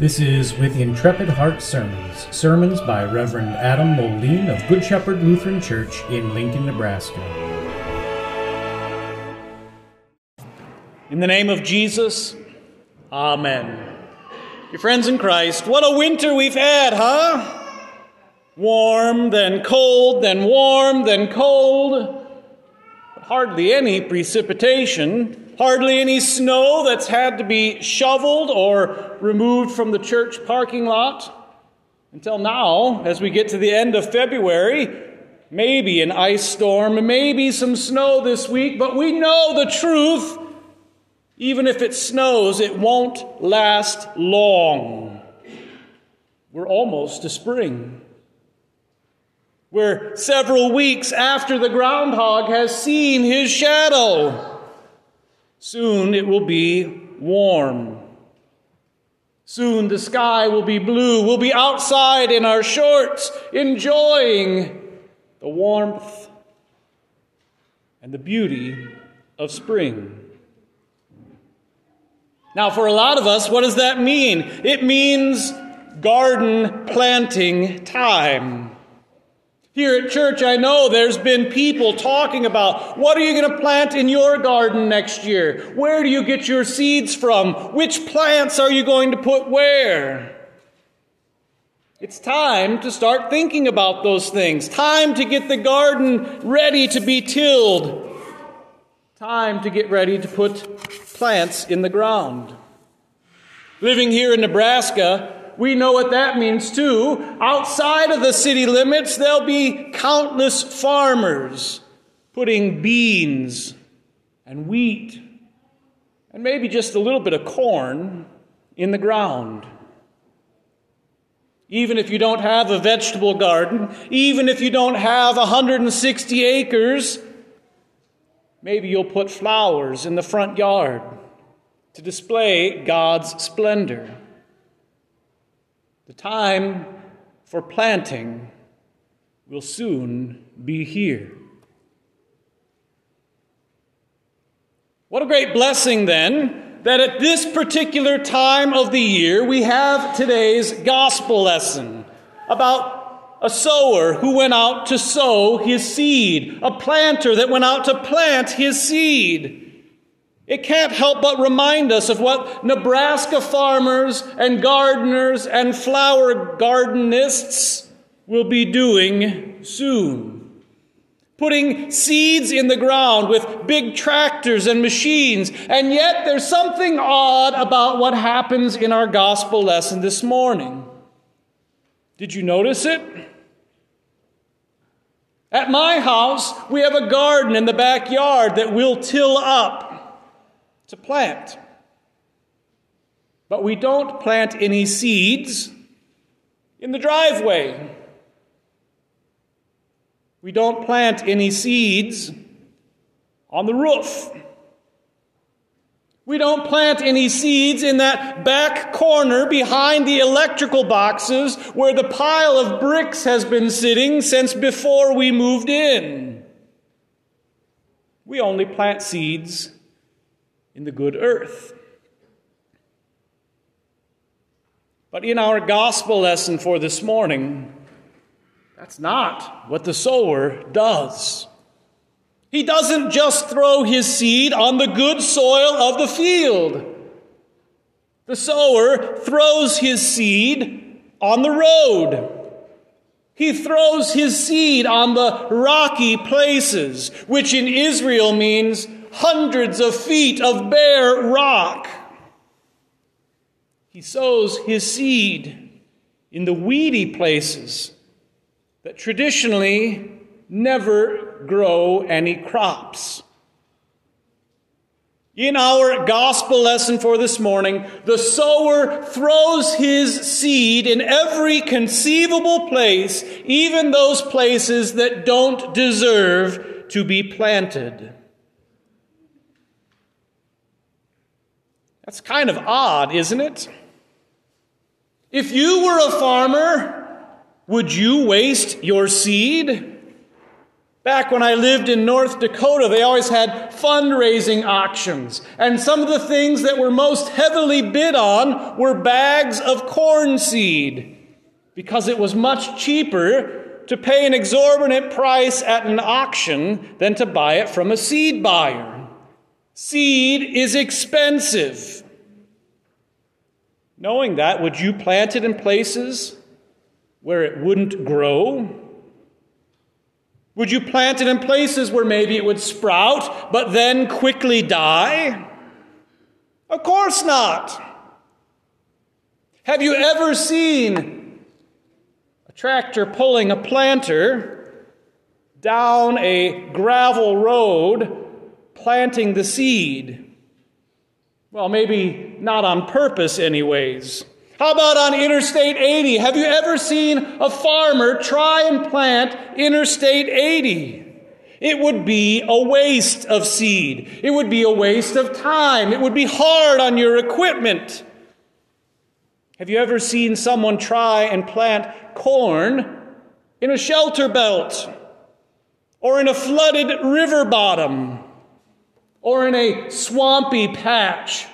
This is With Intrepid Heart Sermons, sermons by Reverend Adam Moline of Good Shepherd Lutheran Church in Lincoln, Nebraska. In the name of Jesus, Amen. Your friends in Christ, what a winter we've had, huh? Warm, then cold, then warm, then cold. But hardly any precipitation hardly any snow that's had to be shoveled or removed from the church parking lot. Until now, as we get to the end of February, maybe an ice storm, maybe some snow this week, but we know the truth. Even if it snows, it won't last long. We're almost to spring. We're several weeks after the groundhog has seen his shadow. Soon it will be warm. Soon the sky will be blue. We'll be outside in our shorts, enjoying the warmth and the beauty of spring. Now, for a lot of us, what does that mean? It means garden planting time. Here at church, I know there's been people talking about what are you going to plant in your garden next year? Where do you get your seeds from? Which plants are you going to put where? It's time to start thinking about those things. Time to get the garden ready to be tilled. Time to get ready to put plants in the ground. Living here in Nebraska, we know what that means too. Outside of the city limits, there'll be countless farmers putting beans and wheat and maybe just a little bit of corn in the ground. Even if you don't have a vegetable garden, even if you don't have 160 acres, maybe you'll put flowers in the front yard to display God's splendor. The time for planting will soon be here. What a great blessing, then, that at this particular time of the year we have today's gospel lesson about a sower who went out to sow his seed, a planter that went out to plant his seed. It can't help but remind us of what Nebraska farmers and gardeners and flower gardenists will be doing soon. Putting seeds in the ground with big tractors and machines. And yet there's something odd about what happens in our gospel lesson this morning. Did you notice it? At my house, we have a garden in the backyard that we'll till up to plant. But we don't plant any seeds in the driveway. We don't plant any seeds on the roof. We don't plant any seeds in that back corner behind the electrical boxes where the pile of bricks has been sitting since before we moved in. We only plant seeds in the good earth. But in our gospel lesson for this morning, that's not what the sower does. He doesn't just throw his seed on the good soil of the field. The sower throws his seed on the road. He throws his seed on the rocky places, which in Israel means hundreds of feet of bare rock. He sows his seed in the weedy places that traditionally never grow any crops. In our gospel lesson for this morning, the sower throws his seed in every conceivable place, even those places that don't deserve to be planted. That's kind of odd, isn't it? If you were a farmer, would you waste your seed? Back when I lived in North Dakota, they always had fundraising auctions. And some of the things that were most heavily bid on were bags of corn seed because it was much cheaper to pay an exorbitant price at an auction than to buy it from a seed buyer. Seed is expensive. Knowing that, would you plant it in places where it wouldn't grow? Would you plant it in places where maybe it would sprout, but then quickly die? Of course not. Have you ever seen a tractor pulling a planter down a gravel road, planting the seed? Well, maybe not on purpose, anyways. How about on Interstate 80? Have you ever seen a farmer try and plant Interstate 80? It would be a waste of seed. It would be a waste of time. It would be hard on your equipment. Have you ever seen someone try and plant corn in a shelter belt or in a flooded river bottom or in a swampy patch?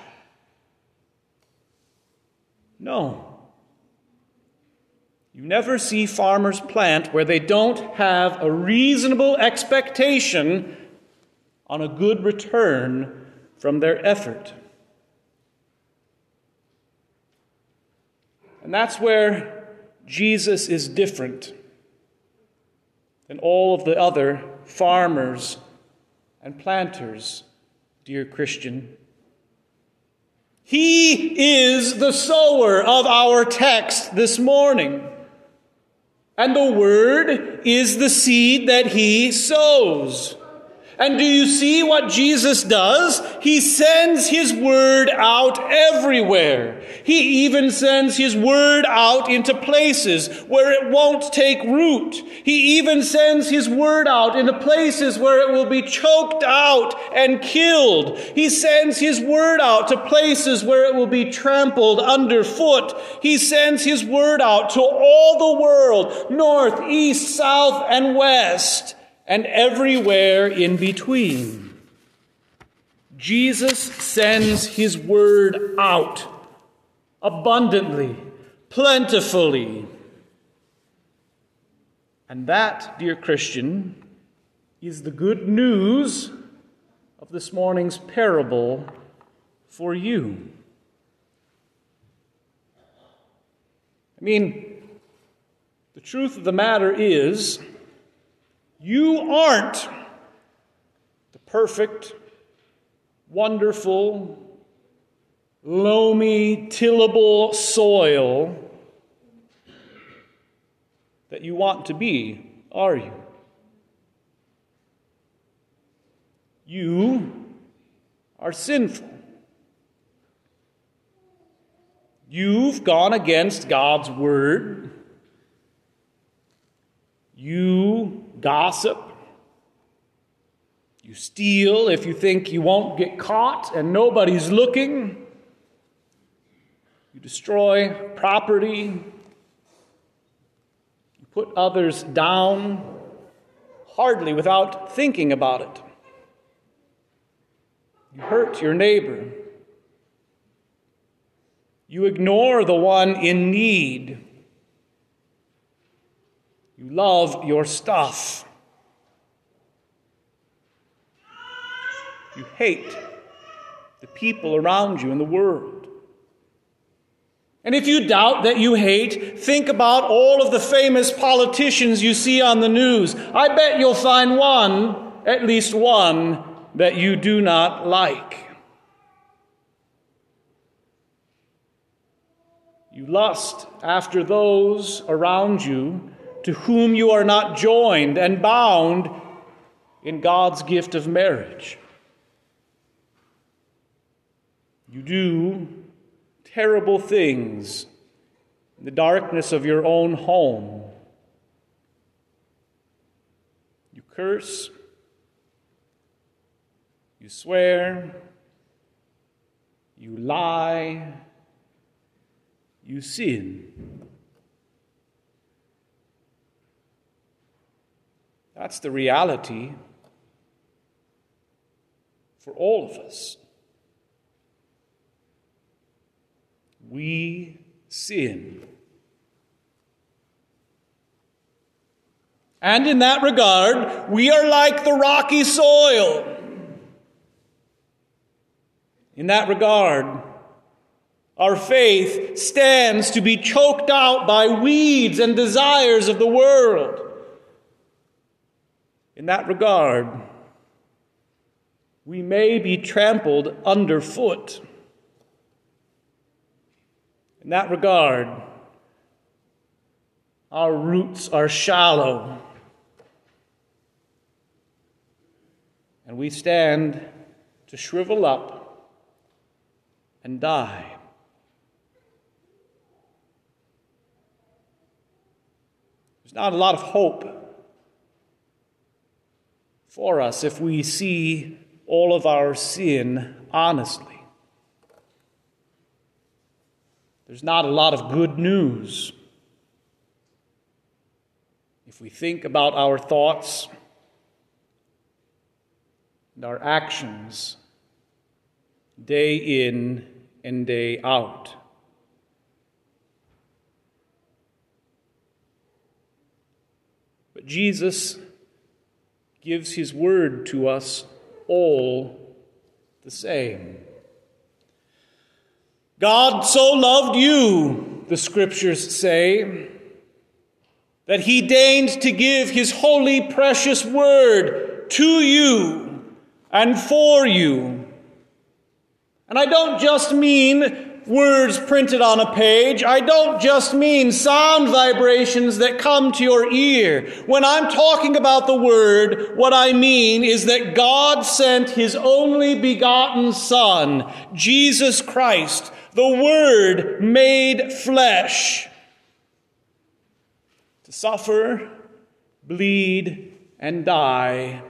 No. You never see farmers plant where they don't have a reasonable expectation on a good return from their effort. And that's where Jesus is different than all of the other farmers and planters, dear Christian. He is the sower of our text this morning. And the word is the seed that he sows. And do you see what Jesus does? He sends his word out everywhere. He even sends his word out into places where it won't take root. He even sends his word out into places where it will be choked out and killed. He sends his word out to places where it will be trampled underfoot. He sends his word out to all the world, north, east, south, and west and everywhere in between. Jesus sends his word out abundantly, plentifully. And that, dear Christian, is the good news of this morning's parable for you. I mean, the truth of the matter is, you aren't the perfect, wonderful, loamy, tillable soil that you want to be, are you? You are sinful. You've gone against God's word. You gossip. You steal if you think you won't get caught and nobody's looking. You destroy property. You put others down, hardly without thinking about it. You hurt your neighbor. You ignore the one in need. You love your stuff. You hate the people around you in the world. And if you doubt that you hate, think about all of the famous politicians you see on the news. I bet you'll find one, at least one, that you do not like. You lust after those around you to whom you are not joined and bound in God's gift of marriage. You do terrible things in the darkness of your own home. You curse, you swear, you lie, you sin. That's the reality for all of us. We sin. And in that regard, we are like the rocky soil. In that regard, our faith stands to be choked out by weeds and desires of the world. In that regard, we may be trampled underfoot. In that regard, our roots are shallow. And we stand to shrivel up and die. There's not a lot of hope for us if we see all of our sin honestly. There's not a lot of good news if we think about our thoughts and our actions day in and day out. But Jesus gives his word to us all the same. God so loved you, the scriptures say, that he deigned to give his holy, precious word to you and for you. And I don't just mean words printed on a page. I don't just mean sound vibrations that come to your ear. When I'm talking about the word, what I mean is that God sent his only begotten Son, Jesus Christ, the Word made flesh, to suffer, bleed, and die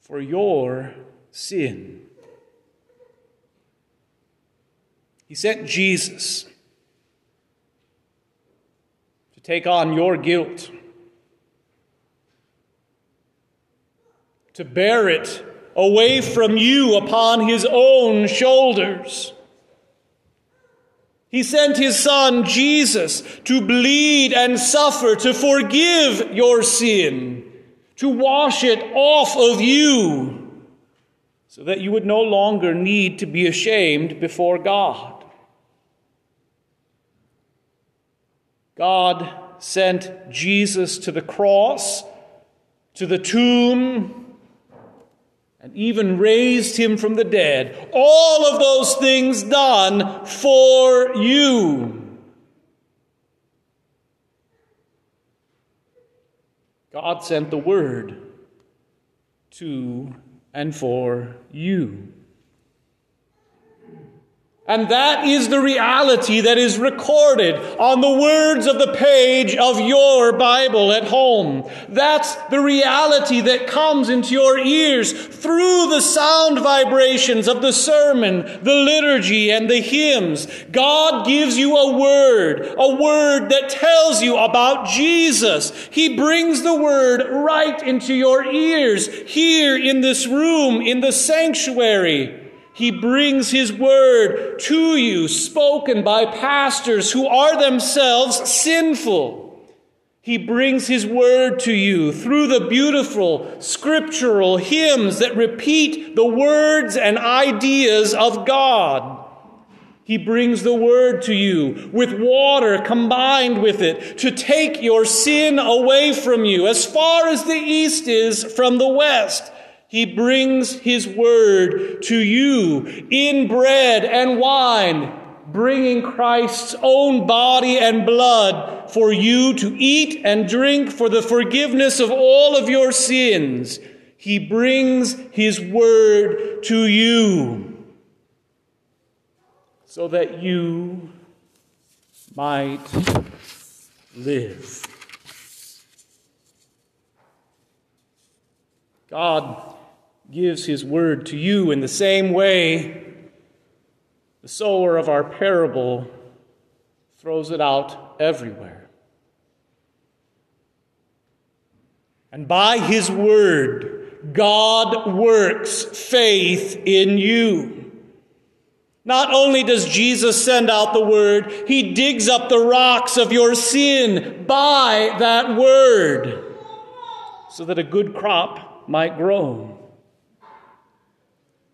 for your sin. He sent Jesus to take on your guilt, to bear it away from you upon his own shoulders. He sent his son, Jesus, to bleed and suffer, to forgive your sin, to wash it off of you, so that you would no longer need to be ashamed before God. God sent Jesus to the cross, to the tomb, and even raised him from the dead. All of those things done for you. God sent the Word to and for you. And that is the reality that is recorded on the words of the page of your Bible at home. That's the reality that comes into your ears through the sound vibrations of the sermon, the liturgy, and the hymns. God gives you a word, a word that tells you about Jesus. He brings the word right into your ears here in this room, in the sanctuary. He brings His word to you, spoken by pastors who are themselves sinful. He brings His word to you through the beautiful scriptural hymns that repeat the words and ideas of God. He brings the word to you with water combined with it to take your sin away from you as far as the east is from the west. He brings His word to you in bread and wine, bringing Christ's own body and blood for you to eat and drink for the forgiveness of all of your sins. He brings His word to you so that you might live. God gives his word to you in the same way the sower of our parable throws it out everywhere. And by his word, God works faith in you. Not only does Jesus send out the word, he digs up the rocks of your sin by that word so that a good crop might grow.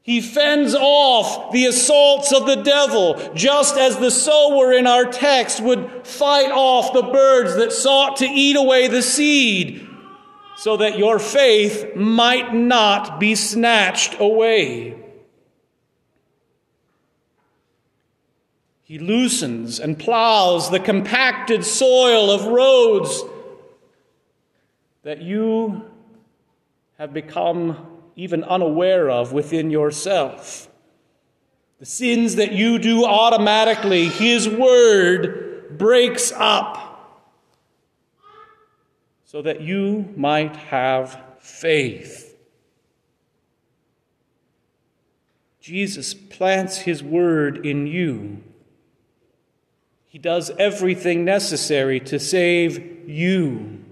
He fends off the assaults of the devil, just as the sower in our text would fight off the birds that sought to eat away the seed, so that your faith might not be snatched away. He loosens and plows the compacted soil of roads that you have become even unaware of within yourself. The sins that you do automatically, His Word breaks up so that you might have faith. Jesus plants His Word in you. He does everything necessary to save you.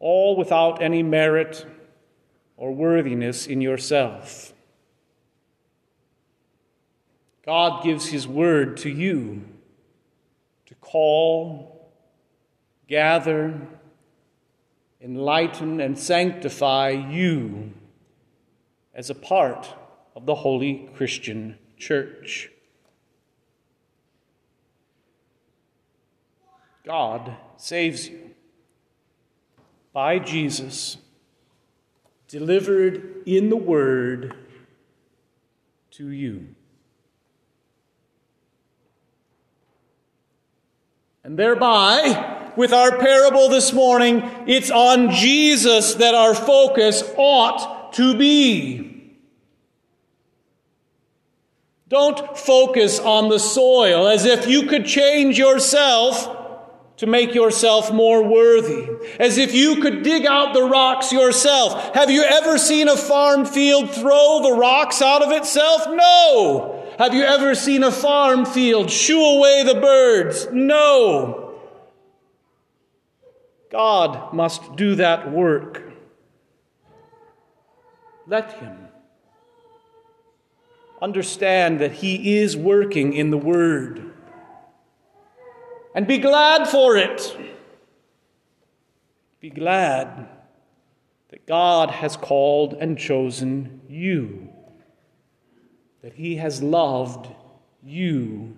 All without any merit or worthiness in yourself. God gives His word to you to call, gather, enlighten, and sanctify you as a part of the holy Christian church. God saves you by Jesus, delivered in the Word to you. And thereby, with our parable this morning, it's on Jesus that our focus ought to be. Don't focus on the soil as if you could change yourself to make yourself more worthy, as if you could dig out the rocks yourself. Have you ever seen a farm field throw the rocks out of itself? No. Have you ever seen a farm field shoo away the birds? No. God must do that work. Let Him. Understand that He is working in the Word and be glad for it. Be glad that God has called and chosen you, that He has loved you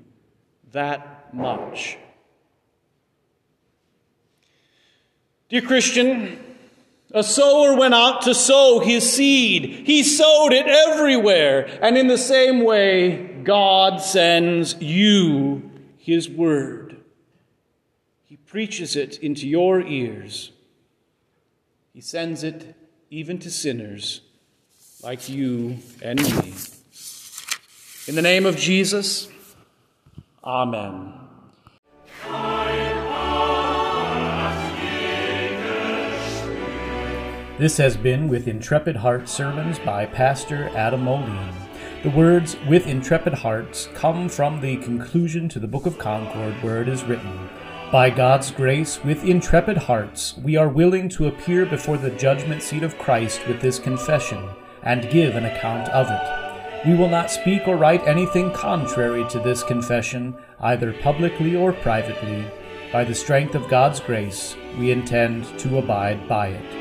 that much. Dear Christian, a sower went out to sow his seed. He sowed it everywhere. And in the same way, God sends you his word preaches it into your ears. He sends it even to sinners like you and me. In the name of Jesus, Amen. This has been With Intrepid Hearts Sermons by Pastor Adam Moline. The words with intrepid hearts come from the conclusion to the Book of Concord, where it is written, by God's grace, with intrepid hearts, we are willing to appear before the judgment seat of Christ with this confession, and give an account of it. We will not speak or write anything contrary to this confession, either publicly or privately. By the strength of God's grace, we intend to abide by it.